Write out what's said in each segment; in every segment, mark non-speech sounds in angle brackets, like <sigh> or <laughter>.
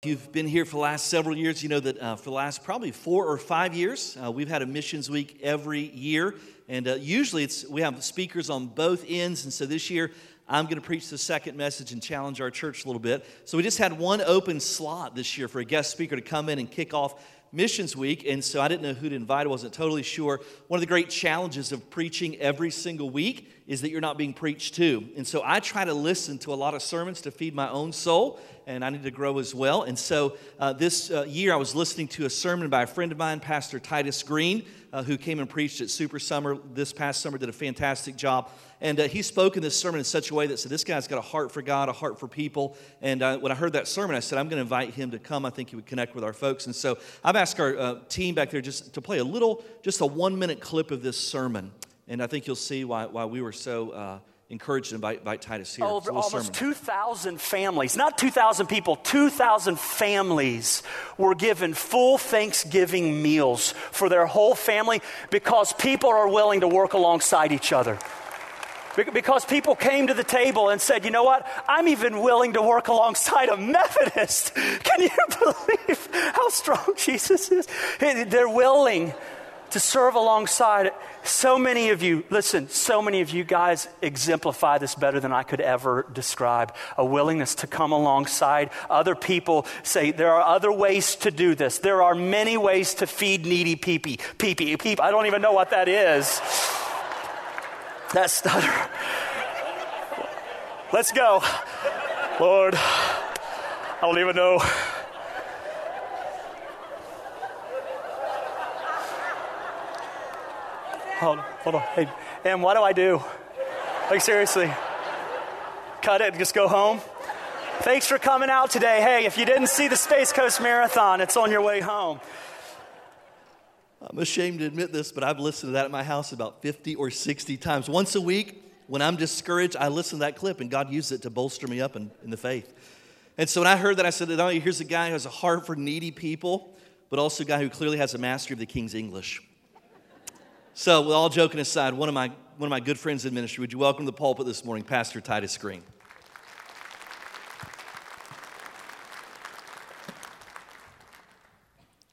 If you've been here for the last several years, you know that uh, for the last probably four or five years, uh, we've had a missions week every year. And uh, usually it's, we have speakers on both ends. And so this year, I'm going to preach the second message and challenge our church a little bit. So we just had one open slot this year for a guest speaker to come in and kick off Missions Week, and so I didn't know who to invite. I wasn't totally sure. One of the great challenges of preaching every single week is that you're not being preached to. And so I try to listen to a lot of sermons to feed my own soul, and I need to grow as well. And so uh, this uh, year I was listening to a sermon by a friend of mine, Pastor Titus Green, uh, who came and preached at Super Summer this past summer, did a fantastic job. And uh, he spoke in this sermon in such a way that said, This guy's got a heart for God, a heart for people. And uh, when I heard that sermon, I said, I'm going to invite him to come. I think he would connect with our folks. And so I've asked our uh, team back there just to play a little, just a one minute clip of this sermon. And I think you'll see why, why we were so encouraged to invite, invite Titus here. Over almost 2,000 families, not 2,000 people, 2,000 families were given full Thanksgiving meals for their whole family because people are willing to work alongside each other. Because people came to the table and said, you know what? I'm even willing to work alongside a Methodist. <laughs> Can you <laughs> believe how strong Jesus is? They're willing to serve alongside. So many of you, listen, so many of you guys exemplify this better than I could ever describe. A willingness to come alongside other people, say, there are other ways to do this. There are many ways to feed needy people. People, I don't even know what that is. That stutter. Let's go. Lord, I don't even know. Hold on, hold on. Hey, and what do I do? Like, seriously. Cut it and just go home? Thanks for coming out today. Hey, if you didn't see the Space Coast Marathon, it's on your way home. I'm ashamed to admit this, but I've listened to that at my house about 50 or 60 times. Once a week, when I'm discouraged, I listen to that clip, and God uses it to bolster me up in, in the faith. And so when I heard that, I said, oh, here's a guy who has a heart for needy people, but also a guy who clearly has a mastery of the King's English. So, with all joking aside, one of my, one of my good friends in ministry, would you welcome to the pulpit this morning, Pastor Titus Green?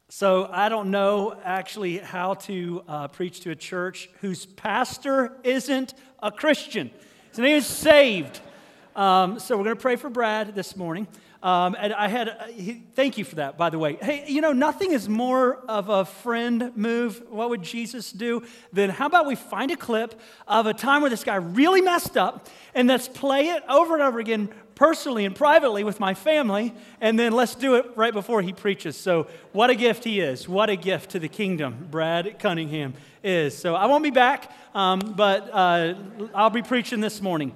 So I don't know actually how to uh, preach to a church whose pastor isn't a Christian. His name is saved. Um, so we're going to pray for Brad this morning. Um, and I had, uh, he, thank you for that, by the way. Hey, you know, nothing is more of a friend move. What would Jesus do? Than how about we find a clip of a time where this guy really messed up and let's play it over and over again personally and privately with my family, and then let's do it right before he preaches. So, what a gift he is. What a gift to the kingdom, Brad Cunningham is. So, I won't be back, um, but uh, I'll be preaching this morning.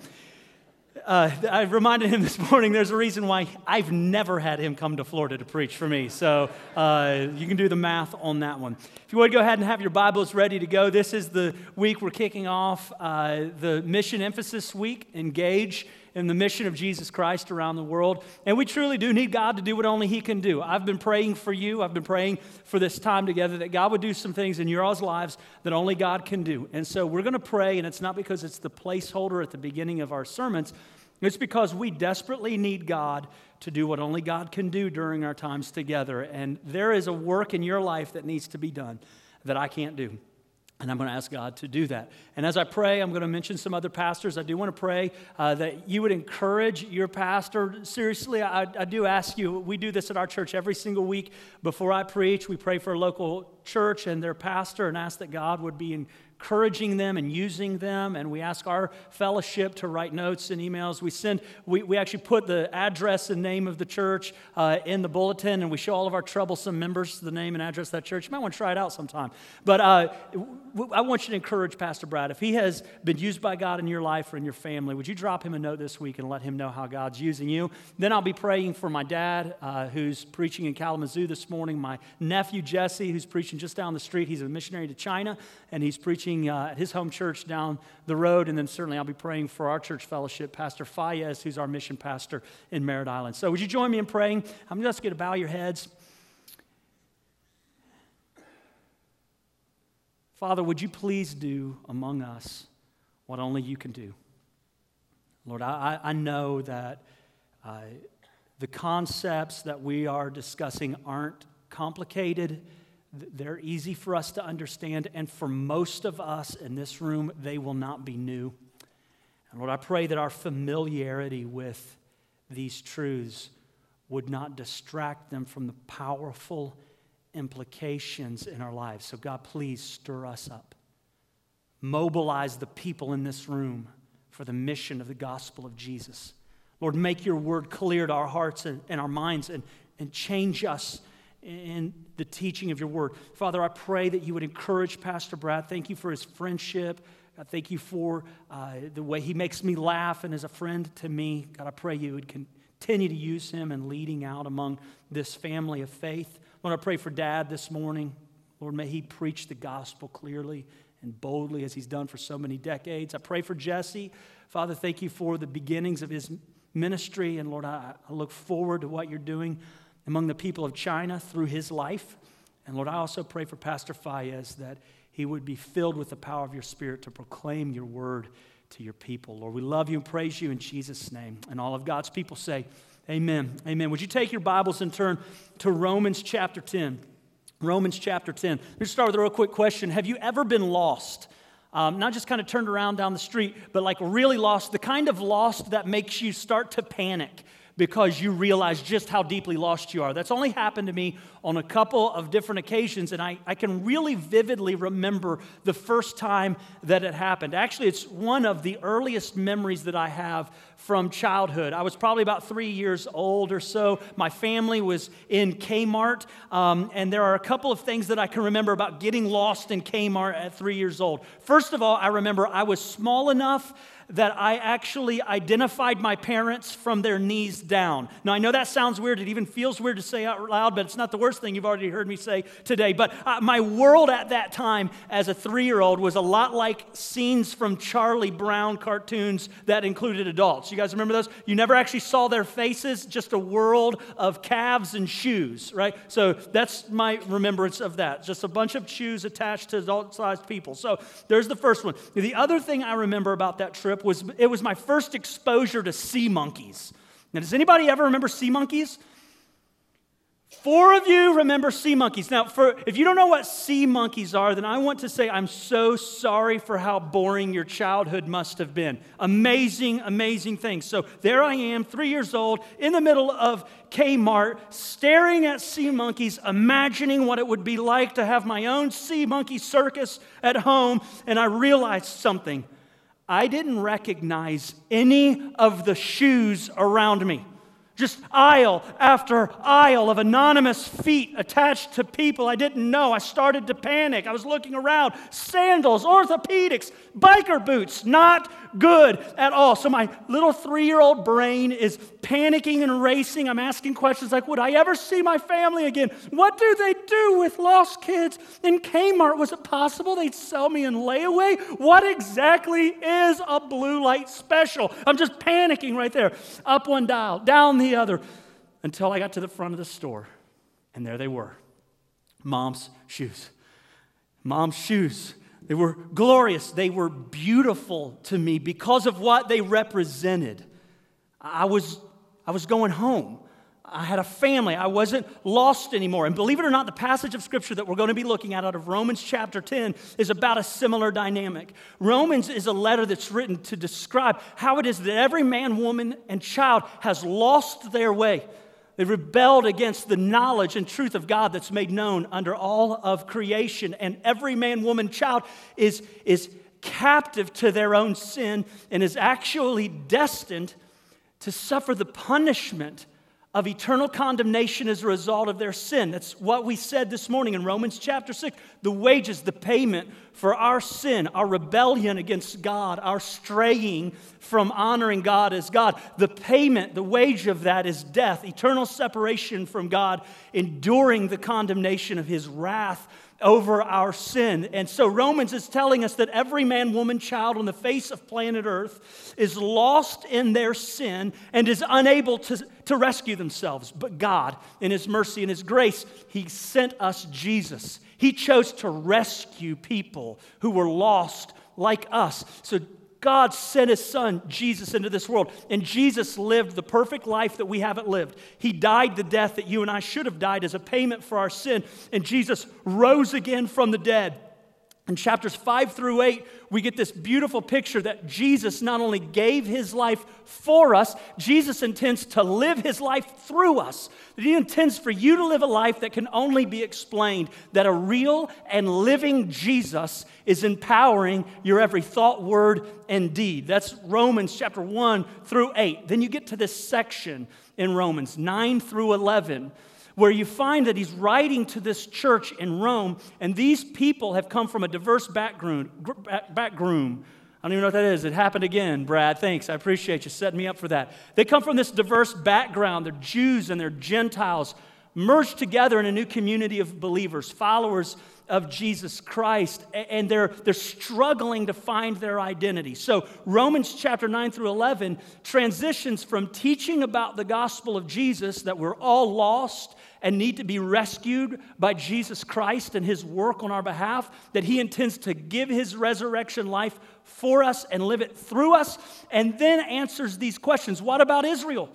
Uh, I reminded him <laughs> this morning there's a reason why I've never had him come to Florida to preach for me. So uh, you can do the math on that one. If you would go ahead and have your Bibles ready to go, this is the week we're kicking off uh, the mission emphasis week, engage in the mission of Jesus Christ around the world. And we truly do need God to do what only He can do. I've been praying for you. I've been praying for this time together that God would do some things in your all's lives that only God can do. And so we're going to pray, and it's not because it's the placeholder at the beginning of our sermons, it's because we desperately need God to do what only God can do during our times together. And there is a work in your life that needs to be done that I can't do. And I'm going to ask God to do that. And as I pray, I'm going to mention some other pastors. I do want to pray uh, that you would encourage your pastor. Seriously, I, I, do ask you, we do this at our church every single week. Before I preach, we pray for a local church and their pastor and ask that God would be encouraging them and using them. And we ask our fellowship to write notes and emails. We send, we, we actually put the address and name of the church uh, in the bulletin, and we show all of our troublesome members the name and address of that church. You might want to try it out sometime. But uh, I want you to encourage Pastor Brad. If he has been used by God in your life or in your family, would you drop him a note this week and let him know how God's using you? Then I'll be praying for my dad, uh, who's preaching in Kalamazoo this morning, my nephew Jesse, who's preaching just down the street. He's a missionary to China, and he's preaching preaching uh, at his home church down the road. And then certainly I'll be praying for our church fellowship, Pastor Fayez, who's our mission pastor in Merritt Island. So would you join me in praying? I'm just going to bow your heads. Father, would you please do among us what only you can do? Lord, I, I know that uh, The concepts that we are discussing aren't complicated. They're easy for us to understand, and for most of us in this room, they will not be new. And Lord, I pray that our familiarity with these truths would not distract them from the powerful implications in our lives. So, God, please stir us up. Mobilize the people in this room for the mission of the gospel of Jesus. Lord, make your word clear to our hearts and, and our minds and, and change us in the teaching of your word. Father, I pray that you would encourage Pastor Brad. Thank you for his friendship. Thank you for uh, the way he makes me laugh and is a friend to me. God, I pray you would continue to use him in leading out among this family of faith. Lord, I pray for Dad this morning. Lord, may he preach the gospel clearly and boldly as he's done for so many decades. I pray for Jesse. Father, thank you for the beginnings of his ministry. And Lord, I, I look forward to what you're doing among the people of China through his life. And Lord, I also pray for Pastor Fayez that he would be filled with the power of your Spirit to proclaim your word to your people. Lord, we love you and praise you in Jesus' name. And all of God's people say, Amen. Amen. Would you take your Bibles and turn to Romans chapter 10? Romans chapter 10. Let's start with a real quick question Have you ever been lost? Um, not just kind of turned around down the street, but like really lost, the kind of lost that makes you start to panic because you realize just how deeply lost you are. That's only happened to me on a couple of different occasions, and I, I can really vividly remember the first time that it happened. Actually, it's one of the earliest memories that I have from childhood. I was probably about three years old or so. My family was in Kmart, um, and there are a couple of things that I can remember about getting lost in Kmart at three years old. First of all, I remember I was small enough that I actually identified my parents from their knees down. Now, I know that sounds weird. It even feels weird to say out loud, but it's not the worst thing you've already heard me say today. But uh, my world at that time as a three year old was a lot like scenes from Charlie Brown cartoons that included adults. You guys remember those? You never actually saw their faces, just a world of calves and shoes, right? So that's my remembrance of that. Just a bunch of shoes attached to adult sized people. So there's the first one. The other thing I remember about that trip was it was my first exposure to sea monkeys. Now, does anybody ever remember sea monkeys? Four of you remember sea monkeys. Now, for, if you don't know what sea monkeys are, then I want to say I'm so sorry for how boring your childhood must have been. Amazing, amazing things. So there I am, three years old, in the middle of Kmart, staring at sea monkeys, imagining what it would be like to have my own sea monkey circus at home, and I realized something. I didn't recognize any of the shoes around me. Just aisle after aisle of anonymous feet attached to people I didn't know. I started to panic. I was looking around. Sandals, orthopedics, biker boots, not good at all. So my little three year old brain is panicking and racing. I'm asking questions like, Would I ever see my family again? What do they do with lost kids in Kmart? Was it possible they'd sell me in layaway? What exactly is a blue light special? I'm just panicking right there. Up one dial, down the other, until I got to the front of the store. And there they were mom's shoes. Mom's shoes. They were glorious. They were beautiful to me because of what they represented. I was, I was going home. I had a family. I wasn't lost anymore. And believe it or not, the passage of scripture that we're going to be looking at out of Romans chapter 10 is about a similar dynamic. Romans is a letter that's written to describe how it is that every man, woman, and child has lost their way. They rebelled against the knowledge and truth of God that's made known under all of creation. And every man, woman, child is, is captive to their own sin and is actually destined to suffer the punishment of eternal condemnation as a result of their sin. That's what we said this morning in Romans chapter 6. The wages, the payment for our sin, our rebellion against God, our straying from honoring God as God. The payment, the wage of that is death, eternal separation from God, enduring the condemnation of his wrath over our sin. And so Romans is telling us that every man, woman, child on the face of planet Earth is lost in their sin and is unable to, to rescue themselves. But God, in His mercy and His grace, He sent us Jesus. He chose to rescue people who were lost like us. So God sent his son, Jesus, into this world. And Jesus lived the perfect life that we haven't lived. He died the death that you and I should have died as a payment for our sin. And Jesus rose again from the dead. In chapters 5 through 8, we get this beautiful picture that Jesus not only gave his life for us, Jesus intends to live his life through us. That he intends for you to live a life that can only be explained, that a real and living Jesus is empowering your every thought, word, and deed. That's Romans chapter 1 through 8. Then you get to this section in Romans 9 through 11 where you find that he's writing to this church in Rome, and these people have come from a diverse background. background. I don't even know what that is. It happened again, Brad. Thanks. I appreciate you setting me up for that. They come from this diverse background. They're Jews and they're Gentiles merged together in a new community of believers, followers of Jesus Christ, and they're, they're struggling to find their identity. So, Romans chapter 9 through 11 transitions from teaching about the gospel of Jesus, that we're all lost and need to be rescued by Jesus Christ and his work on our behalf, that he intends to give his resurrection life for us and live it through us, and then answers these questions What about Israel?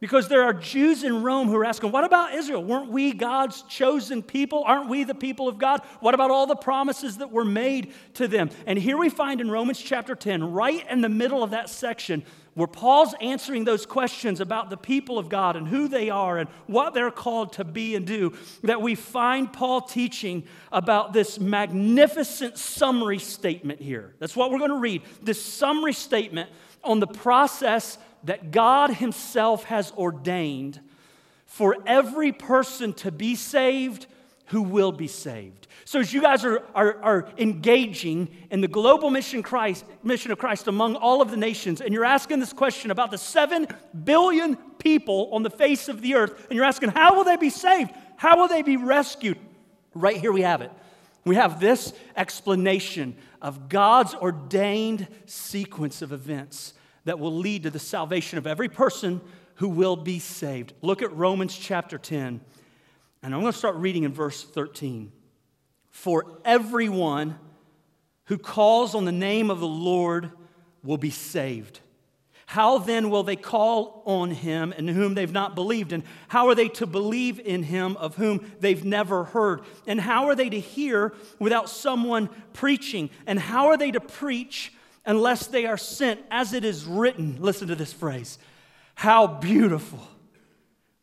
Because there are Jews in Rome who are asking, What about Israel? Weren't we God's chosen people? Aren't we the people of God? What about all the promises that were made to them? And here we find in Romans chapter 10, right in the middle of that section, where Paul's answering those questions about the people of God and who they are and what they're called to be and do, that we find Paul teaching about this magnificent summary statement here. That's what we're going to read this summary statement on the process that God Himself has ordained for every person to be saved who will be saved. So, as you guys are, are, are, engaging in the global mission, Christ, mission of Christ among all of the nations, and you're asking this question about the seven billion people on the face of the earth, and you're asking, how will they be saved? How will they be rescued? Right here we have it. We have this explanation of God's ordained sequence of events that will lead to the salvation of every person who will be saved. Look at Romans chapter 10, and I'm going to start reading in verse 13. For everyone who calls on the name of the Lord will be saved. How then will they call on him in whom they've not believed? And how are they to believe in him of whom they've never heard? And how are they to hear without someone preaching? And how are they to preach unless they are sent, as it is written. Listen to this phrase How beautiful.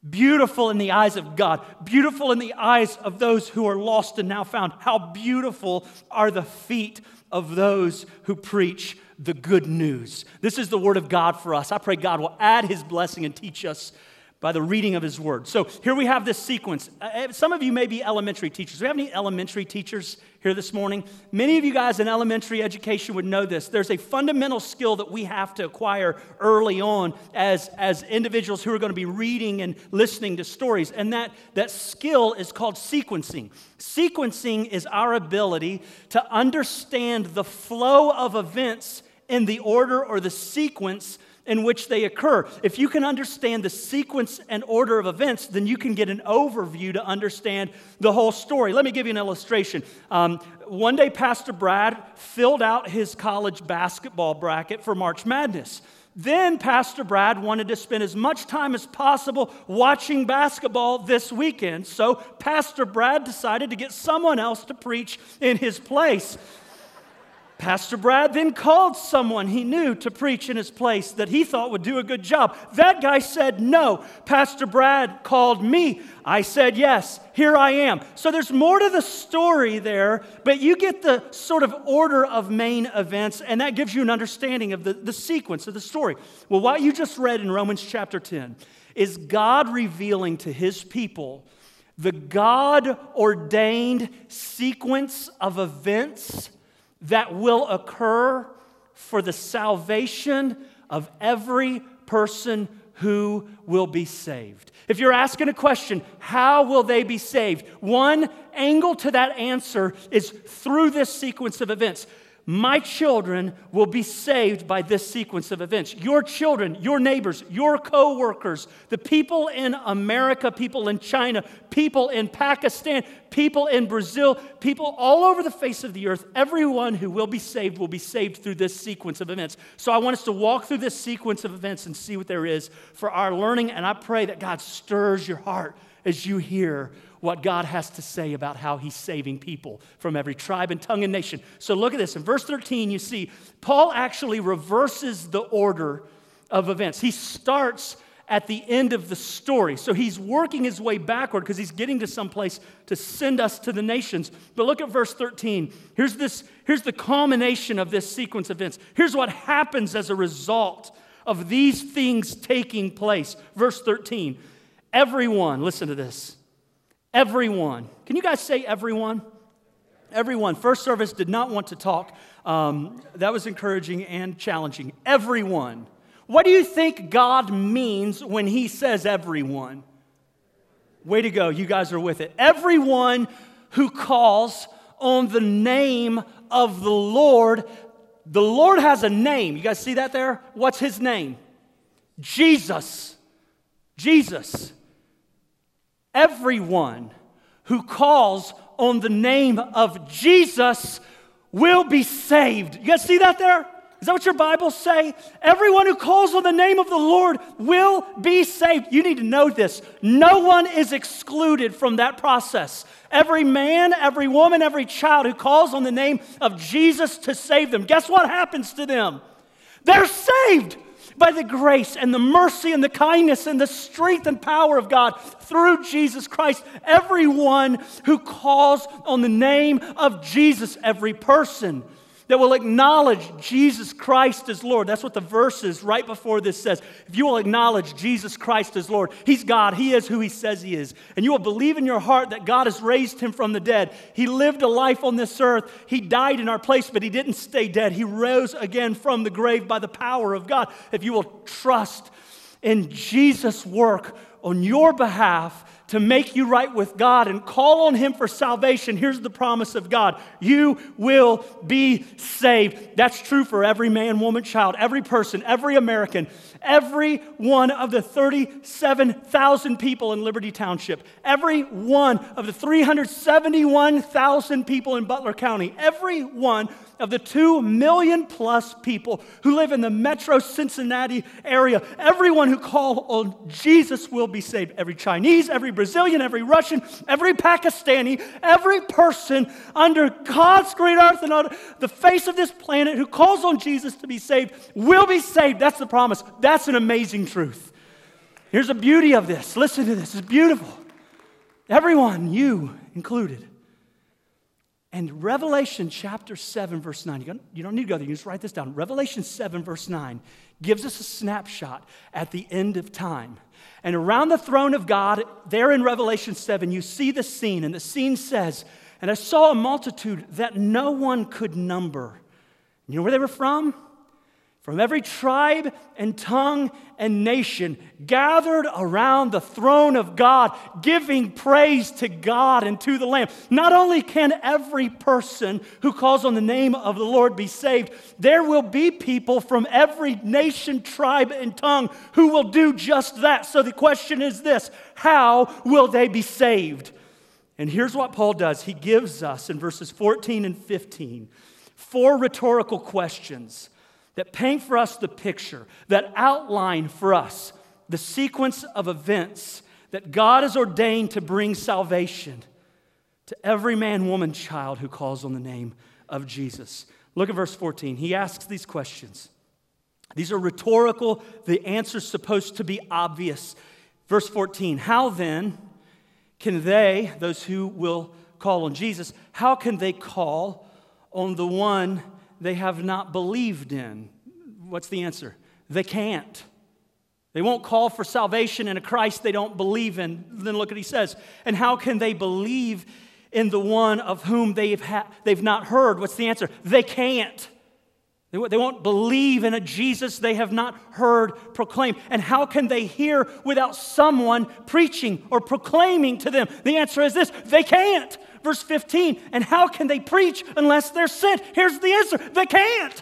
Beautiful in the eyes of God, beautiful in the eyes of those who are lost and now found. How beautiful are the feet of those who preach the good news. This is the word of God for us. I pray God will add his blessing and teach us by the reading of his word. So here we have this sequence. Uh, uh, some of you may be elementary teachers. Do we have any elementary teachers here this morning? Many of you guys in elementary education would know this. There's a fundamental skill that we have to acquire early on as, as individuals who are going to be reading and listening to stories. And that, that skill is called sequencing. Sequencing is our ability to understand the flow of events in the order or the sequence in which they occur. If you can understand the sequence and order of events, then you can get an overview to understand the whole story. Let me give you an illustration. Um, one day, Pastor Brad filled out his college basketball bracket for March Madness. Then Pastor Brad wanted to spend as much time as possible watching basketball this weekend. So Pastor Brad decided to get someone else to preach in his place. Pastor Brad then called someone he knew to preach in his place that he thought would do a good job. That guy said no. Pastor Brad called me. I said yes. Here I am. So there's more to the story there, but you get the sort of order of main events, and that gives you an understanding of the, the sequence of the story. Well, what you just read in Romans chapter 10 is God revealing to his people the God ordained sequence of events that will occur for the salvation of every person who will be saved. If you're asking a question, how will they be saved? One angle to that answer is through this sequence of events. My children will be saved by this sequence of events. Your children, your neighbors, your co-workers, the people in America, people in China, people in Pakistan, people in Brazil, people all over the face of the earth, everyone who will be saved will be saved through this sequence of events. So I want us to walk through this sequence of events and see what there is for our learning and I pray that God stirs your heart as you hear what God has to say about how he's saving people from every tribe and tongue and nation. So look at this. In verse 13, you see, Paul actually reverses the order of events. He starts at the end of the story. So he's working his way backward because he's getting to some place to send us to the nations. But look at verse 13. Here's this here's the culmination of this sequence of events. Here's what happens as a result of these things taking place. Verse 13. Everyone, listen to this. Everyone. Can you guys say everyone? Everyone. First service did not want to talk. Um, that was encouraging and challenging. Everyone. What do you think God means when He says everyone? Way to go. You guys are with it. Everyone who calls on the name of the Lord. The Lord has a name. You guys see that there? What's His name? Jesus. Jesus everyone who calls on the name of Jesus will be saved. You guys see that there? Is that what your Bibles say? Everyone who calls on the name of the Lord will be saved. You need to know this. No one is excluded from that process. Every man, every woman, every child who calls on the name of Jesus to save them, guess what happens to them? They're saved by the grace and the mercy and the kindness and the strength and power of God through Jesus Christ. Everyone who calls on the name of Jesus, every person that will acknowledge Jesus Christ as Lord. That's what the verses right before this says. If you will acknowledge Jesus Christ as Lord, He's God, He is who He says He is, and you will believe in your heart that God has raised Him from the dead. He lived a life on this earth, He died in our place, but He didn't stay dead. He rose again from the grave by the power of God. If you will trust in Jesus' work on your behalf, to make you right with God and call on Him for salvation, here's the promise of God you will be saved. That's true for every man, woman, child, every person, every American, every one of the 37,000 people in Liberty Township, every one of the 371,000 people in Butler County, every one of the 2 million plus people who live in the metro Cincinnati area, everyone who call on Jesus will be saved. Every Chinese, every Brazilian, every Russian, every Pakistani, every person under God's great earth and on the face of this planet who calls on Jesus to be saved will be saved. That's the promise. That's an amazing truth. Here's the beauty of this. Listen to this. It's beautiful. Everyone, you included. And Revelation chapter 7, verse 9, you don't need to go there, you just write this down. Revelation 7, verse 9 gives us a snapshot at the end of time. And around the throne of God, there in Revelation 7, you see the scene, and the scene says, And I saw a multitude that no one could number. You know where they were from? From every tribe and tongue and nation gathered around the throne of God, giving praise to God and to the Lamb. Not only can every person who calls on the name of the Lord be saved, there will be people from every nation, tribe, and tongue who will do just that. So the question is this how will they be saved? And here's what Paul does he gives us in verses 14 and 15 four rhetorical questions that paint for us the picture, that outline for us the sequence of events that God has ordained to bring salvation to every man, woman, child who calls on the name of Jesus. Look at verse 14. He asks these questions. These are rhetorical, the answer's supposed to be obvious. Verse 14 How then can they, those who will call on Jesus, how can they call on the one they have not believed in. What's the answer? They can't. They won't call for salvation in a Christ they don't believe in. Then look what he says. And how can they believe in the one of whom they've, ha- they've not heard? What's the answer? They can't. They, they won't believe in a Jesus they have not heard proclaimed. And how can they hear without someone preaching or proclaiming to them? The answer is this they can't. Verse 15. And how can they preach unless they're sent? Here's the answer they can't.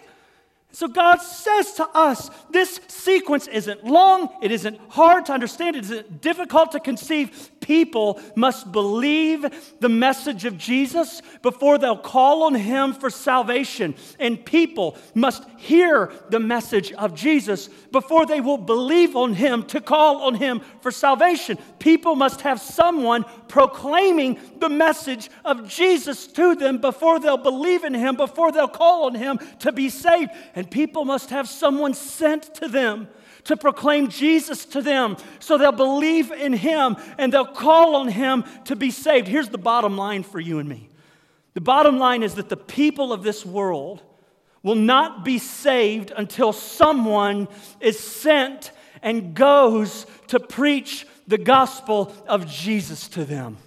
So God says to us, this sequence isn't long, it isn't hard to understand, it isn't difficult to conceive. People must believe the message of Jesus before they'll call on him for salvation. And people must hear the message of Jesus before they will believe on him to call on him for salvation. People must have someone proclaiming the message of Jesus to them before they'll believe in him, before they'll call on him to be saved. And people must have someone sent to them to proclaim Jesus to them so they'll believe in him and they'll call on him to be saved. Here's the bottom line for you and me the bottom line is that the people of this world will not be saved until someone is sent and goes to preach the gospel of Jesus to them.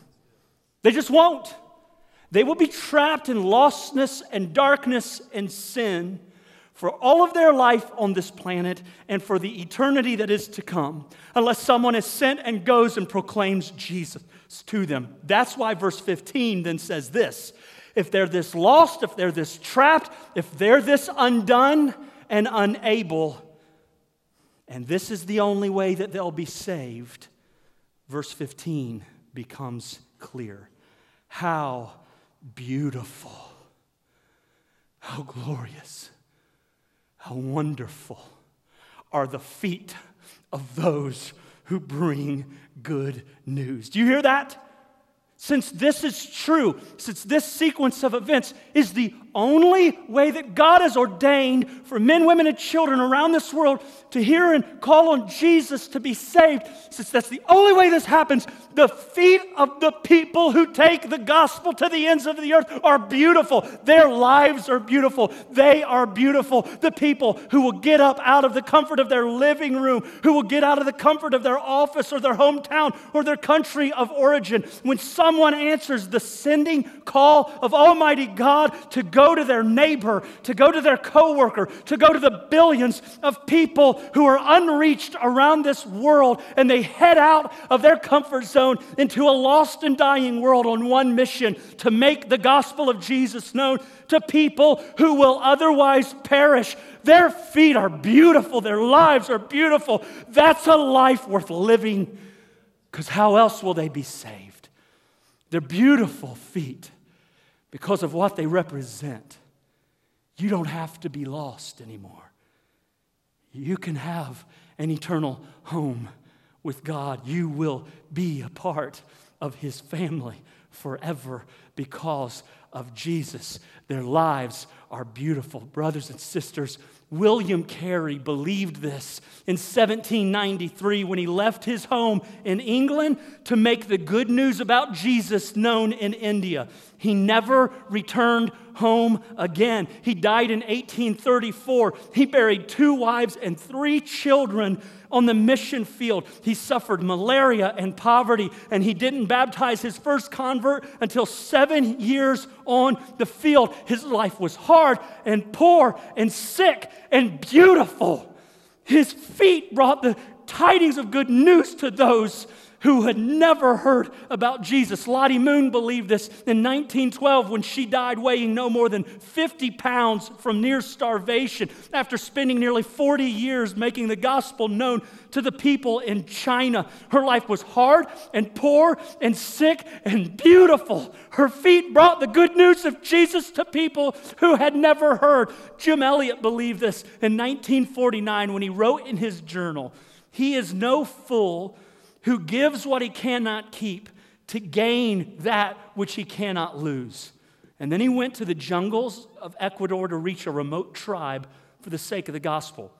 They just won't. They will be trapped in lostness and darkness and sin for all of their life on this planet and for the eternity that is to come, unless someone is sent and goes and proclaims Jesus to them. That's why verse 15 then says this if they're this lost, if they're this trapped, if they're this undone and unable, and this is the only way that they'll be saved, verse 15 becomes clear. How beautiful, how glorious, how wonderful are the feet of those who bring good news. Do you hear that? Since this is true, since this sequence of events is the only way that God has ordained for men, women, and children around this world to hear and call on Jesus to be saved, since that's the only way this happens, the feet of the people who take the gospel to the ends of the earth are beautiful. Their lives are beautiful. They are beautiful. The people who will get up out of the comfort of their living room, who will get out of the comfort of their office or their hometown or their country of origin, when someone answers the sending call of Almighty God to go to their neighbor, to go to their coworker, to go to the billions of people who are unreached around this world, and they head out of their comfort zone into a lost and dying world on one mission to make the gospel of Jesus known to people who will otherwise perish. Their feet are beautiful, their lives are beautiful. That's a life worth living because how else will they be saved? They're beautiful feet because of what they represent, you don't have to be lost anymore. You can have an eternal home with God. You will be a part of His family forever because of Jesus. Their lives are beautiful. Brothers and sisters, William Carey believed this in 1793 when he left his home in England to make the good news about Jesus known in India. He never returned home again. He died in 1834. He buried two wives and three children on the mission field. He suffered malaria and poverty, and he didn't baptize his first convert until seven years on the field. His life was hard and poor and sick and beautiful. His feet brought the tidings of good news to those who had never heard about Jesus. Lottie Moon believed this in 1912 when she died weighing no more than 50 pounds from near starvation after spending nearly 40 years making the gospel known to the people in China. Her life was hard and poor and sick and beautiful. Her feet brought the good news of Jesus to people who had never heard. Jim Elliot believed this in 1949 when he wrote in his journal, He is no fool who gives what he cannot keep to gain that which he cannot lose. And then he went to the jungles of Ecuador to reach a remote tribe for the sake of the gospel.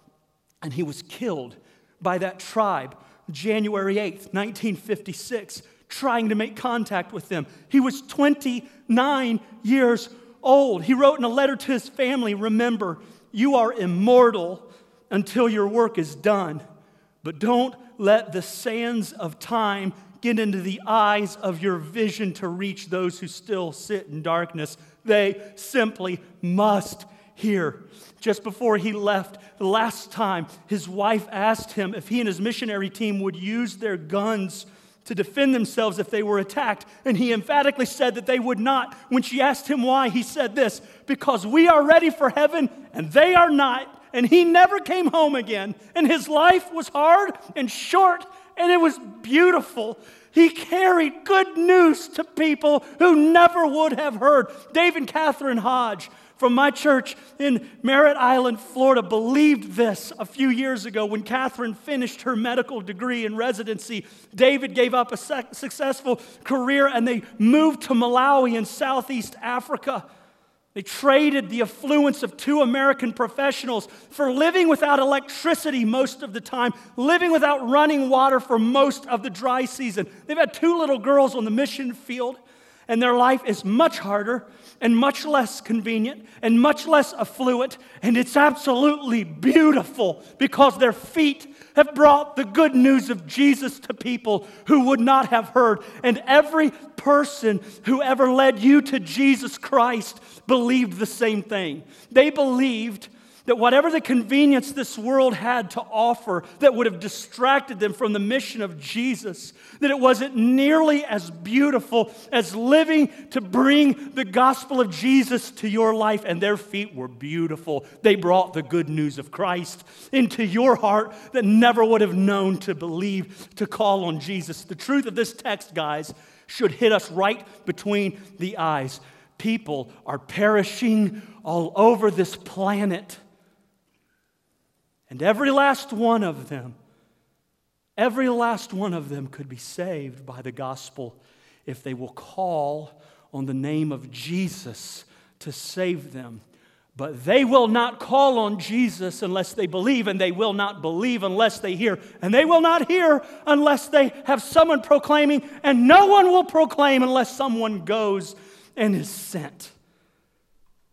And he was killed by that tribe January 8th, 1956, trying to make contact with them. He was 29 years old. He wrote in a letter to his family Remember, you are immortal until your work is done, but don't let the sands of time get into the eyes of your vision to reach those who still sit in darkness. They simply must hear. Just before he left, the last time, his wife asked him if he and his missionary team would use their guns to defend themselves if they were attacked. And he emphatically said that they would not. When she asked him why, he said this because we are ready for heaven and they are not. And he never came home again. And his life was hard and short and it was beautiful. He carried good news to people who never would have heard. Dave and Catherine Hodge from my church in Merritt Island, Florida, believed this a few years ago when Catherine finished her medical degree and residency. David gave up a successful career and they moved to Malawi in Southeast Africa. They traded the affluence of two American professionals for living without electricity most of the time, living without running water for most of the dry season. They've had two little girls on the mission field, and their life is much harder and much less convenient and much less affluent, and it's absolutely beautiful because their feet have brought the good news of Jesus to people who would not have heard. And every person who ever led you to Jesus Christ believed the same thing. They believed that whatever the convenience this world had to offer that would have distracted them from the mission of Jesus, that it wasn't nearly as beautiful as living to bring the gospel of Jesus to your life, and their feet were beautiful. They brought the good news of Christ into your heart that never would have known to believe, to call on Jesus. The truth of this text, guys, should hit us right between the eyes. People are perishing all over this planet and every last one of them, every last one of them could be saved by the gospel if they will call on the name of Jesus to save them. But they will not call on Jesus unless they believe, and they will not believe unless they hear. And they will not hear unless they have someone proclaiming, and no one will proclaim unless someone goes and is sent.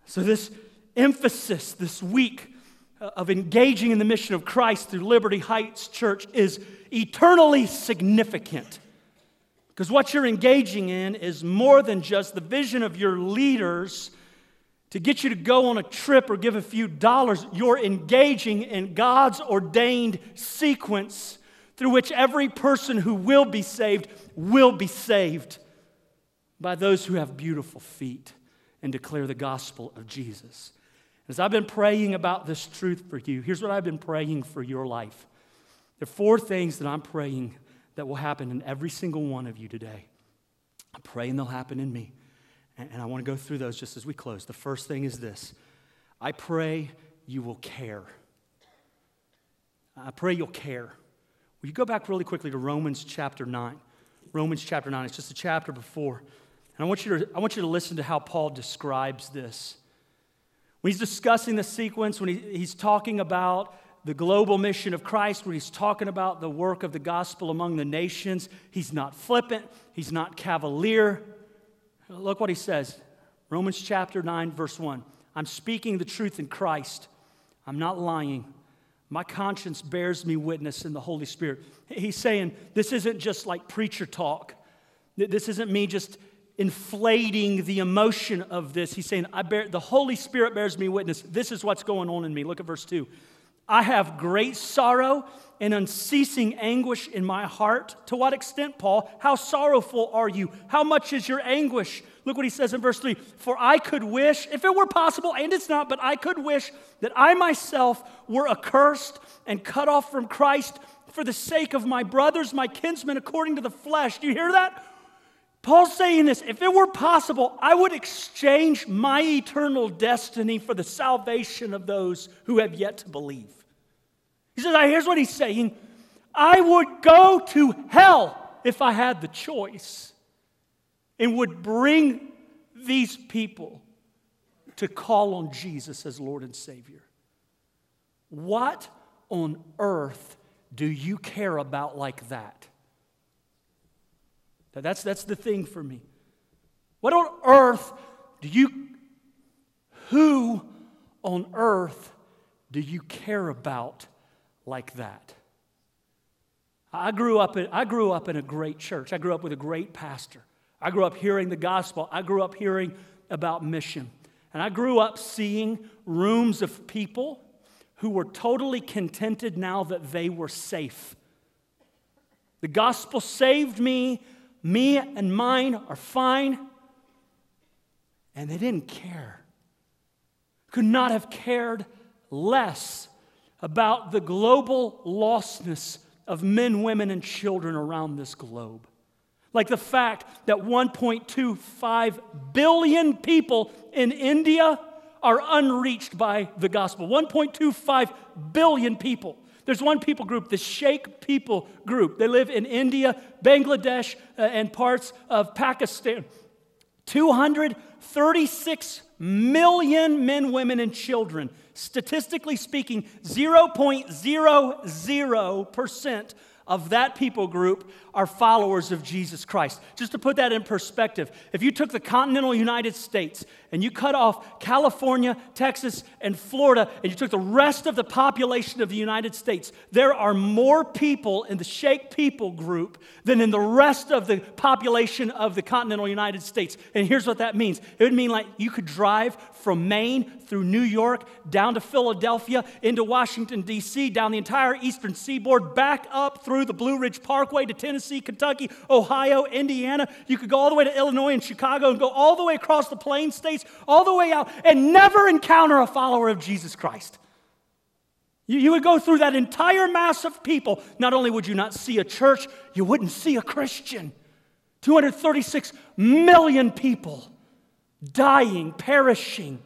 So, this emphasis this week Uh, of engaging in the mission of Christ through Liberty Heights Church is eternally significant. Because what you're engaging in is more than just the vision of your leaders to get you to go on a trip or give a few dollars. You're engaging in God's ordained sequence through which every person who will be saved will be saved by those who have beautiful feet and declare the gospel of Jesus. As I've been praying about this truth for you, here's what I've been praying for your life. There are four things that I'm praying that will happen in every single one of you today. I'm praying they'll happen in me. And I want to go through those just as we close. The first thing is this I pray you will care. I pray you'll care. Will you go back really quickly to Romans chapter 9? Romans chapter 9, it's just a chapter before. And I want you to, I want you to listen to how Paul describes this. When he's discussing the sequence, when he, he's talking about the global mission of Christ, when he's talking about the work of the gospel among the nations, he's not flippant, he's not cavalier. Look what he says Romans chapter 9, verse 1. I'm speaking the truth in Christ, I'm not lying. My conscience bears me witness in the Holy Spirit. He's saying this isn't just like preacher talk. This isn't me just inflating the emotion of this. He's saying, I bear, the Holy Spirit bears me witness. This is what's going on in me. Look at verse 2. I have great sorrow and unceasing anguish in my heart. To what extent, Paul? How sorrowful are you? How much is your anguish? Look what he says in verse 3 For I could wish, if it were possible, and it's not, but I could wish that I myself were accursed and cut off from Christ for the sake of my brothers, my kinsmen, according to the flesh. Do you hear that? Paul's saying this if it were possible, I would exchange my eternal destiny for the salvation of those who have yet to believe. He says, here's what he's saying I would go to hell if I had the choice and would bring these people to call on Jesus as Lord and Savior. What on earth do you care about like that? That's, that's the thing for me. What on earth do you, who on earth do you care about like that? I grew, up in, I grew up in a great church. I grew up with a great pastor. I grew up hearing the gospel. I grew up hearing about mission. And I grew up seeing rooms of people who were totally contented now that they were safe. The gospel saved me. Me and mine are fine. And they didn't care. Could not have cared less about the global lostness of men, women, and children around this globe. Like the fact that 1.25 billion people in India are unreached by the gospel. 1.25 billion people. There's one people group, the Sheikh people group. They live in India, Bangladesh, uh, and parts of Pakistan. 236 million men, women, and children. Statistically speaking, 0.00% of that people group are followers of Jesus Christ. Just to put that in perspective, if you took the continental United States and you cut off California, Texas, and Florida, and you took the rest of the population of the United States, there are more people in the Sheikh people group than in the rest of the population of the continental United States. And here's what that means it would mean like you could drive from Maine through New York, down to Philadelphia, into Washington, D.C., down the entire eastern seaboard, back up through the Blue Ridge Parkway to Tennessee. Tennessee, Kentucky, Ohio, Indiana. You could go all the way to Illinois and Chicago and go all the way across the plain states, all the way out, and never encounter a follower of Jesus Christ. You, you would go through that entire mass of people. Not only would you not see a church, you wouldn't see a Christian. 236 million people dying, perishing,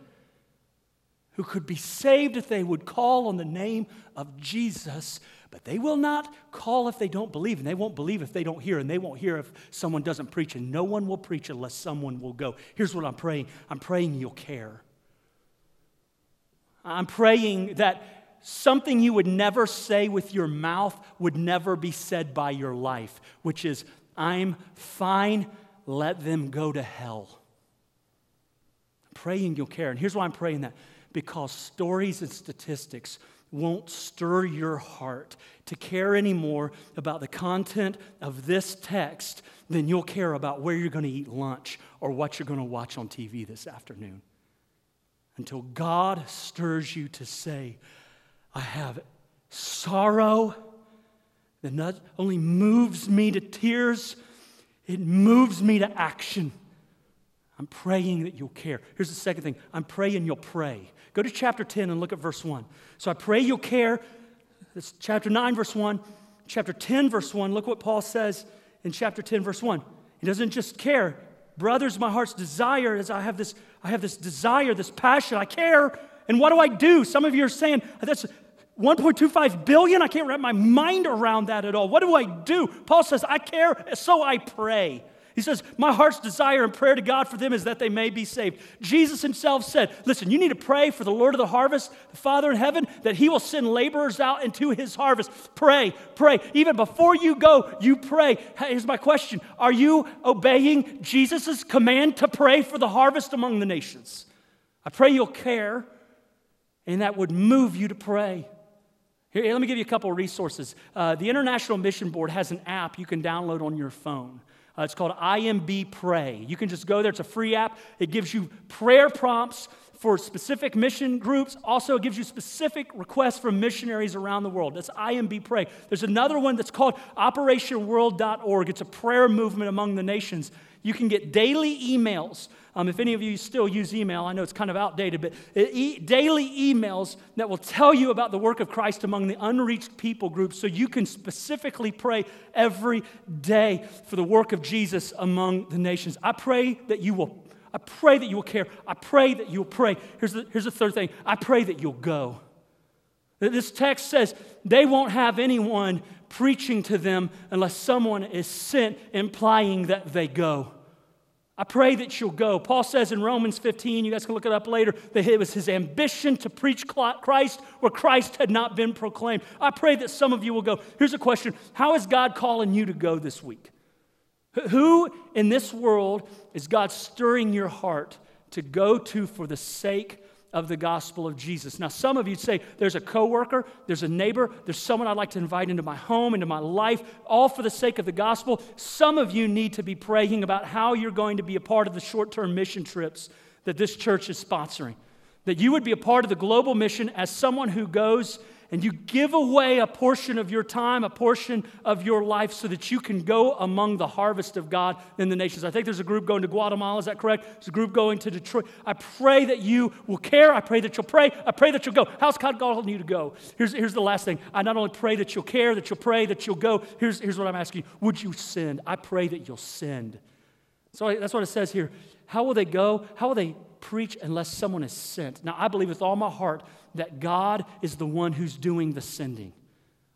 who could be saved if they would call on the name of Jesus but they will not call if they don't believe, and they won't believe if they don't hear, and they won't hear if someone doesn't preach, and no one will preach unless someone will go. Here's what I'm praying I'm praying you'll care. I'm praying that something you would never say with your mouth would never be said by your life, which is, I'm fine, let them go to hell. I'm praying you'll care. And here's why I'm praying that because stories and statistics won't stir your heart to care anymore about the content of this text than you'll care about where you're going to eat lunch or what you're going to watch on TV this afternoon. Until God stirs you to say, I have sorrow that not only moves me to tears, it moves me to action. I'm praying that you'll care. Here's the second thing I'm praying you'll pray. Go to chapter 10 and look at verse 1. So I pray you'll care. This chapter 9, verse 1. Chapter 10, verse 1. Look what Paul says in chapter 10, verse 1. He doesn't just care. Brothers, my heart's desire is I have this, I have this desire, this passion. I care. And what do I do? Some of you are saying, that's 1.25 billion? I can't wrap my mind around that at all. What do I do? Paul says, I care, so I pray. He says, My heart's desire and prayer to God for them is that they may be saved. Jesus himself said, Listen, you need to pray for the Lord of the harvest, the Father in heaven, that he will send laborers out into his harvest. Pray, pray. Even before you go, you pray. Here's my question Are you obeying Jesus' command to pray for the harvest among the nations? I pray you'll care, and that would move you to pray. Here, let me give you a couple of resources. Uh, the International Mission Board has an app you can download on your phone. Uh, it's called IMB Pray. You can just go there, it's a free app. It gives you prayer prompts for specific mission groups. Also, it gives you specific requests from missionaries around the world. That's IMB Pray. There's another one that's called OperationWorld.org. It's a prayer movement among the nations. You can get daily emails. Um, if any of you still use email, I know it's kind of outdated, but e- daily emails that will tell you about the work of Christ among the unreached people groups so you can specifically pray every day for the work of Jesus among the nations. I pray that you will. I pray that you will care. I pray that you'll pray. Here's the, here's the third thing I pray that you'll go. This text says they won't have anyone preaching to them unless someone is sent, implying that they go. I pray that you'll go. Paul says in Romans 15, you guys can look it up later, that it was his ambition to preach Christ where Christ had not been proclaimed. I pray that some of you will go. Here's a question How is God calling you to go this week? Who in this world is God stirring your heart to go to for the sake of the gospel of Jesus. Now, some of you say, there's a coworker, there's a neighbor, there's someone I'd like to invite into my home, into my life, all for the sake of the gospel. Some of you need to be praying about how you're going to be a part of the short term mission trips that this church is sponsoring. That you would be a part of the global mission as someone who goes and you give away a portion of your time, a portion of your life, so that you can go among the harvest of God in the nations. I think there's a group going to Guatemala, is that correct? There's a group going to Detroit. I pray that you will care. I pray that you'll pray. I pray that you'll go. How's God calling you to go? Here's, here's the last thing. I not only pray that you'll care, that you'll pray, that you'll go. Here's, here's what I'm asking you Would you send? I pray that you'll send. So that's what it says here. How will they go? How will they preach unless someone is sent? Now, I believe with all my heart that God is the one who's doing the sending.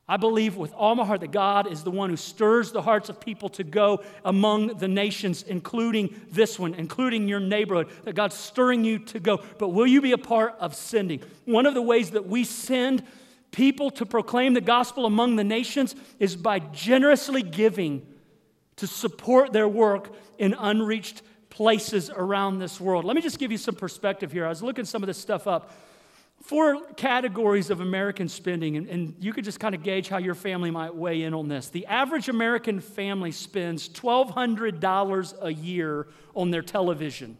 I believe with all my heart that God is the one who stirs the hearts of people to go among the nations, including this one, including your neighborhood, that God's stirring you to go. But will you be a part of sending? One of the ways that we send people to proclaim the gospel among the nations is by generously giving to support their work in unreached places around this world. Let me just give you some perspective here. I was looking some of this stuff up four categories of American spending, and, and, you could just kind of gauge how your family might weigh in on this. The average American family spends $1,200 a year on their television.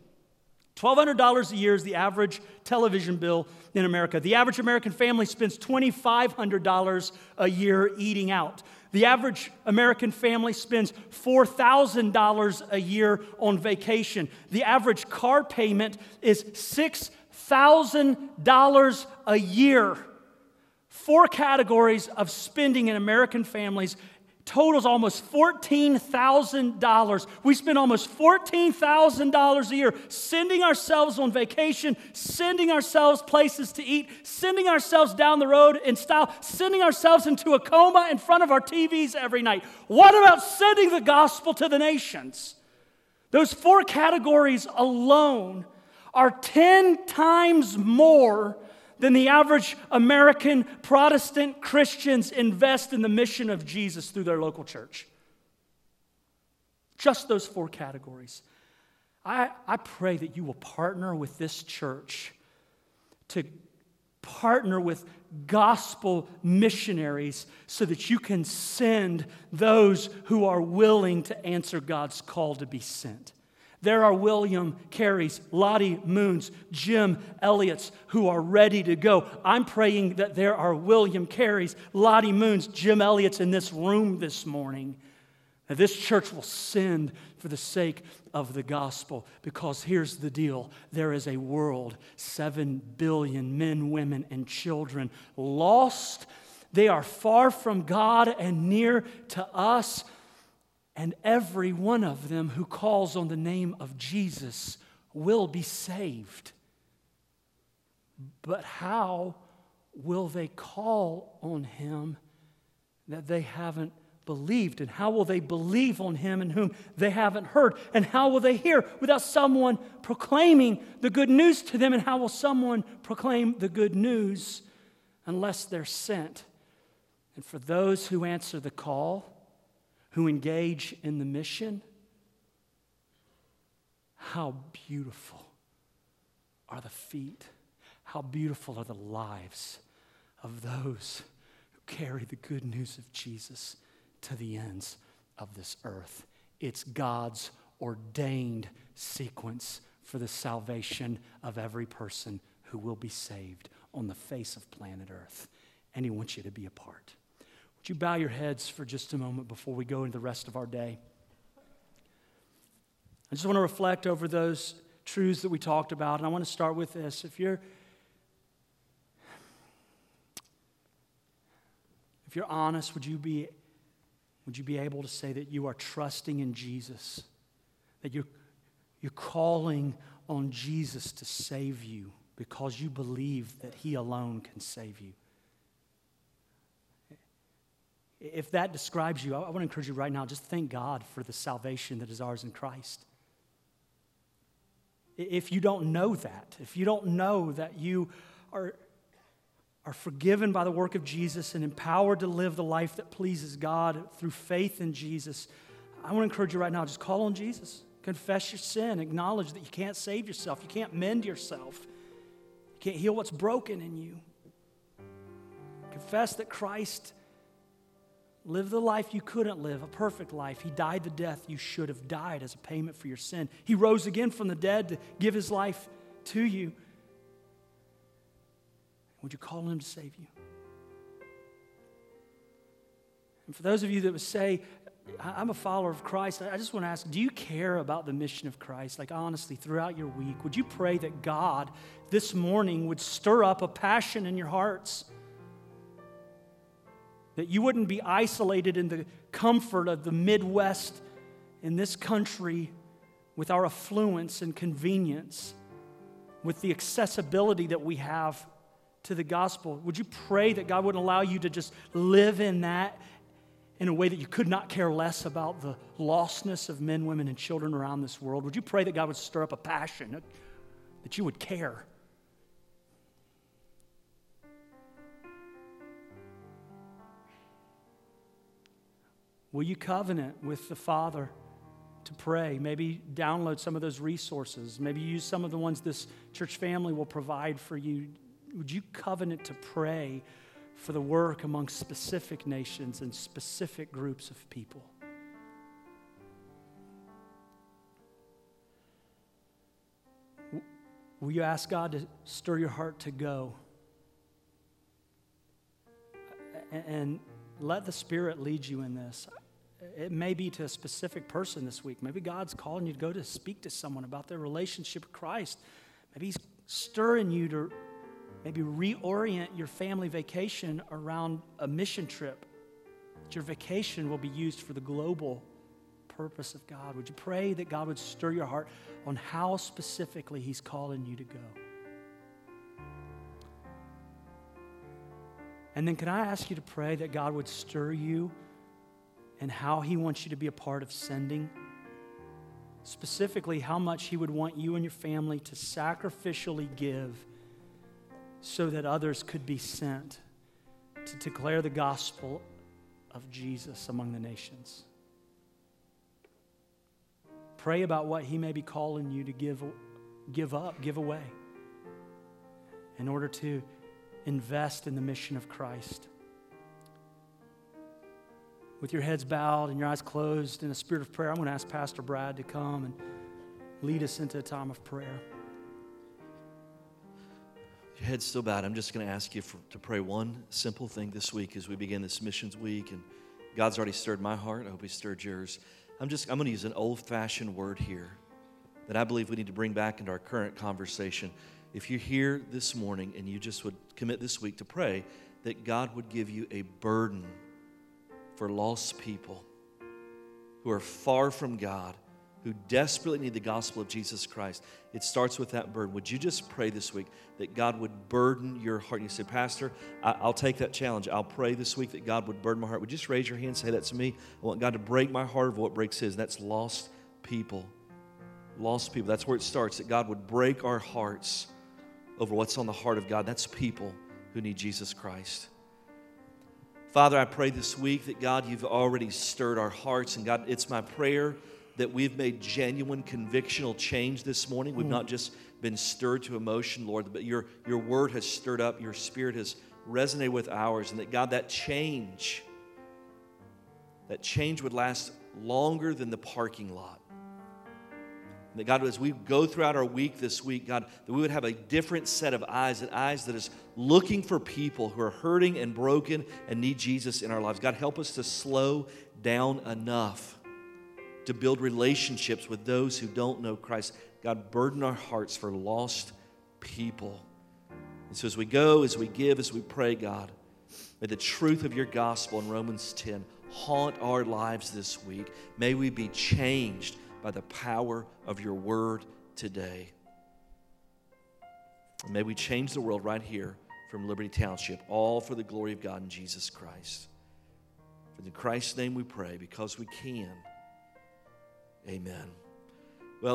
$1,200 a year is the average television bill in America. The average American family spends $2,500 a year eating out. The average American family spends $4,000 a year on vacation. The average car payment is six $1,000 a year. Four categories of spending in American families totals almost $14,000. We spend almost $14,000 a year sending ourselves on vacation, sending ourselves places to eat, sending ourselves down the road in style, sending ourselves into a coma in front of our TVs every night. What about sending the gospel to the nations? Those four categories alone are 10 times more than the average American Protestant Christians invest in the mission of Jesus through their local church. Just those four categories. I, I pray that you will partner with this church to partner with gospel missionaries so that you can send those who are willing to answer God's call to be sent. There are William Careys, Lottie Moons, Jim Elliot's who are ready to go. I'm praying that there are William Careys, Lottie Moons, Jim Elliot's in this room this morning. That this church will send for the sake of the gospel. Because here's the deal there is a world, seven billion men, women, and children lost. They are far from God and near to us and every one of them who calls on the name of Jesus will be saved. But how will they call on him that they haven't believed? And how will they believe on him in whom they haven't heard? And how will they hear without someone proclaiming the good news to them? And how will someone proclaim the good news unless they're sent? And for those who answer the call, who engage in the mission, how beautiful are the feet, how beautiful are the lives of those who carry the good news of Jesus to the ends of this earth. It's God's ordained sequence for the salvation of every person who will be saved on the face of planet Earth. And He wants you to be a part. Would you bow your heads for just a moment before we go into the rest of our day? I just want to reflect over those truths that we talked about, and I want to start with this. If you're if you're honest, would you be would you be able to say that you are trusting in Jesus? That you're, you're calling on Jesus to save you because you believe that He alone can save you? If that describes you, I want to encourage you right now just thank God for the salvation that is ours in Christ. If you don't know that, if you don't know that you are, are forgiven by the work of Jesus and empowered to live the life that pleases God through faith in Jesus, I want to encourage you right now just call on Jesus. Confess your sin. Acknowledge that you can't save yourself, you can't mend yourself, you can't heal what's broken in you. Confess that Christ Live the life you couldn't live, a perfect life. He died the death you should have died as a payment for your sin. He rose again from the dead to give his life to you. Would you call him to save you? And for those of you that would say, I'm a follower of Christ, I just want to ask do you care about the mission of Christ? Like, honestly, throughout your week, would you pray that God this morning would stir up a passion in your hearts? That you wouldn't be isolated in the comfort of the Midwest in this country with our affluence and convenience, with the accessibility that we have to the gospel. Would you pray that God wouldn't allow you to just live in that in a way that you could not care less about the lostness of men, women, and children around this world? Would you pray that God would stir up a passion, that you would care? Will you covenant with the Father to pray? Maybe download some of those resources. Maybe use some of the ones this church family will provide for you. Would you covenant to pray for the work among specific nations and specific groups of people? Will you ask God to stir your heart to go? And let the Spirit lead you in this. It may be to a specific person this week. Maybe God's calling you to go to speak to someone about their relationship with Christ. Maybe He's stirring you to maybe reorient your family vacation around a mission trip. That your vacation will be used for the global purpose of God. Would you pray that God would stir your heart on how specifically He's calling you to go? And then, can I ask you to pray that God would stir you and how He wants you to be a part of sending. Specifically, how much He would want you and your family to sacrificially give so that others could be sent to declare the gospel of Jesus among the nations. Pray about what He may be calling you to give, give up, give away, in order to invest in the mission of Christ with your heads bowed and your eyes closed in a spirit of prayer, I'm going to ask Pastor Brad to come and lead us into a time of prayer. Your head's still bowed. I'm just going to ask you for, to pray one simple thing this week as we begin this missions week. And God's already stirred my heart. I hope He stirred yours. I'm just I'm going to use an old-fashioned word here that I believe we need to bring back into our current conversation. If you're here this morning and you just would commit this week to pray that God would give you a burden for lost people who are far from God, who desperately need the gospel of Jesus Christ. It starts with that burden. Would you just pray this week that God would burden your heart? And you say, Pastor, I- will take that challenge. I'll pray this week that God would burden my heart. Would you just raise your hand and say that to me? I want God to break my heart of what breaks His. That's lost people. Lost people. That's where it starts, that God would break our hearts over what's on the heart of God. That's people who need Jesus Christ. Father, I pray this week that God, you've already stirred our hearts. And God, it's my prayer that we've made genuine convictional change this morning. We've mm. not just been stirred to emotion, Lord, but your, your word has stirred up, your spirit has resonated with ours. And that, God, that change, that change would last longer than the parking lot. That God, as we go throughout our week this week, God, that we would have a different set of eyes, and eyes that is looking for people who are hurting and broken and need Jesus in our lives. God, help us to slow down enough to build relationships with those who don't know Christ. God, burden our hearts for lost people. And so as we go, as we give, as we pray, God, may the truth of your gospel in Romans 10 haunt our lives this week. May we be changed by the power of your word today. And may we change the world right here from Liberty Township, all for the glory of God in Jesus Christ. For in Christ's name we pray, because we can. Amen.